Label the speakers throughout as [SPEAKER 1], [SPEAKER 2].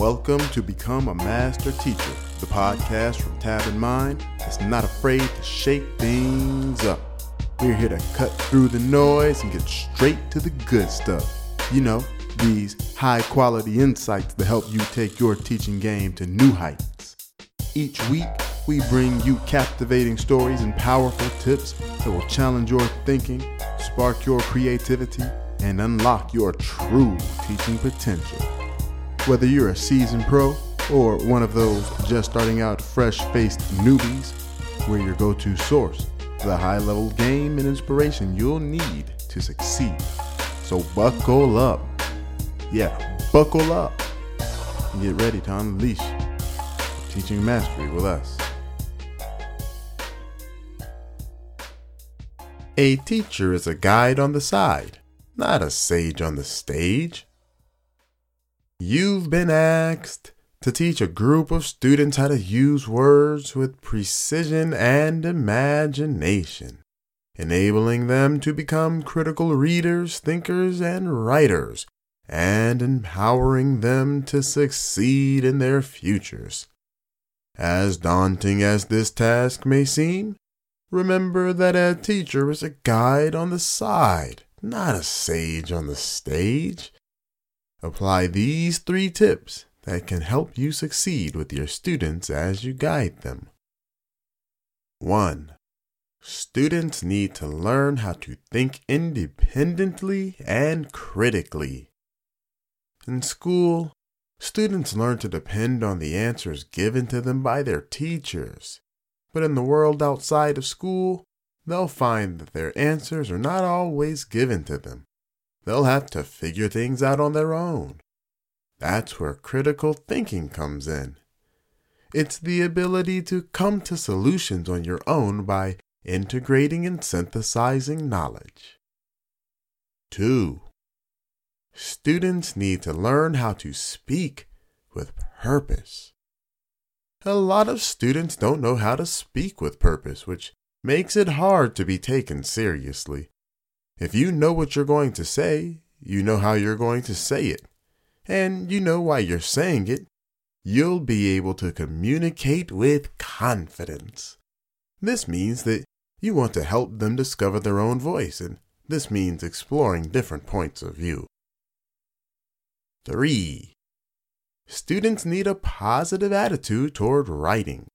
[SPEAKER 1] Welcome to Become a Master Teacher, the podcast from Tab in Mind that's not afraid to shake things up. We're here to cut through the noise and get straight to the good stuff. You know, these high quality insights that help you take your teaching game to new heights. Each week, we bring you captivating stories and powerful tips that will challenge your thinking, spark your creativity, and unlock your true teaching potential. Whether you're a seasoned pro or one of those just starting out fresh faced newbies, we're your go to source for the high level game and inspiration you'll need to succeed. So buckle up. Yeah, buckle up and get ready to unleash teaching mastery with us. A teacher is a guide on the side, not a sage on the stage. You've been asked to teach a group of students how to use words with precision and imagination, enabling them to become critical readers, thinkers, and writers, and empowering them to succeed in their futures. As daunting as this task may seem, remember that a teacher is a guide on the side, not a sage on the stage. Apply these three tips that can help you succeed with your students as you guide them. 1. Students need to learn how to think independently and critically. In school, students learn to depend on the answers given to them by their teachers. But in the world outside of school, they'll find that their answers are not always given to them. They'll have to figure things out on their own. That's where critical thinking comes in. It's the ability to come to solutions on your own by integrating and synthesizing knowledge. 2. Students need to learn how to speak with purpose. A lot of students don't know how to speak with purpose, which makes it hard to be taken seriously. If you know what you're going to say, you know how you're going to say it, and you know why you're saying it, you'll be able to communicate with confidence. This means that you want to help them discover their own voice, and this means exploring different points of view. 3. Students need a positive attitude toward writing.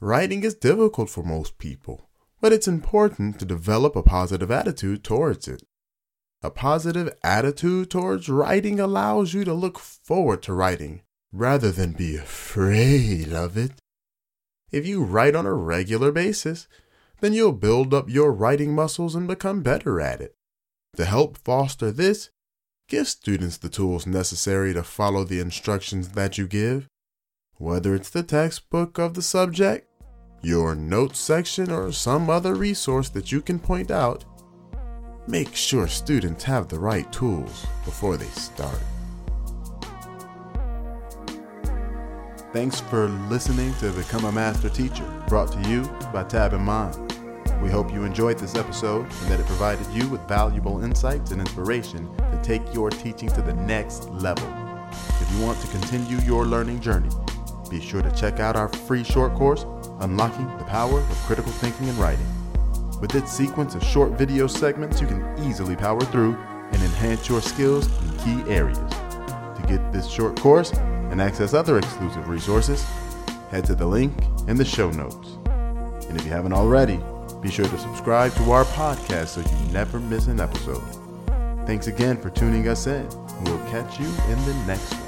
[SPEAKER 1] Writing is difficult for most people but it's important to develop a positive attitude towards it. A positive attitude towards writing allows you to look forward to writing rather than be afraid of it. If you write on a regular basis, then you'll build up your writing muscles and become better at it. To help foster this, give students the tools necessary to follow the instructions that you give. Whether it's the textbook of the subject, your notes section, or some other resource that you can point out, make sure students have the right tools before they start. Thanks for listening to Become a Master Teacher, brought to you by Tab and Mind. We hope you enjoyed this episode and that it provided you with valuable insights and inspiration to take your teaching to the next level. If you want to continue your learning journey, be sure to check out our free short course unlocking the power of critical thinking and writing. With its sequence of short video segments, you can easily power through and enhance your skills in key areas. To get this short course and access other exclusive resources, head to the link in the show notes. And if you haven't already, be sure to subscribe to our podcast so you never miss an episode. Thanks again for tuning us in, we'll catch you in the next.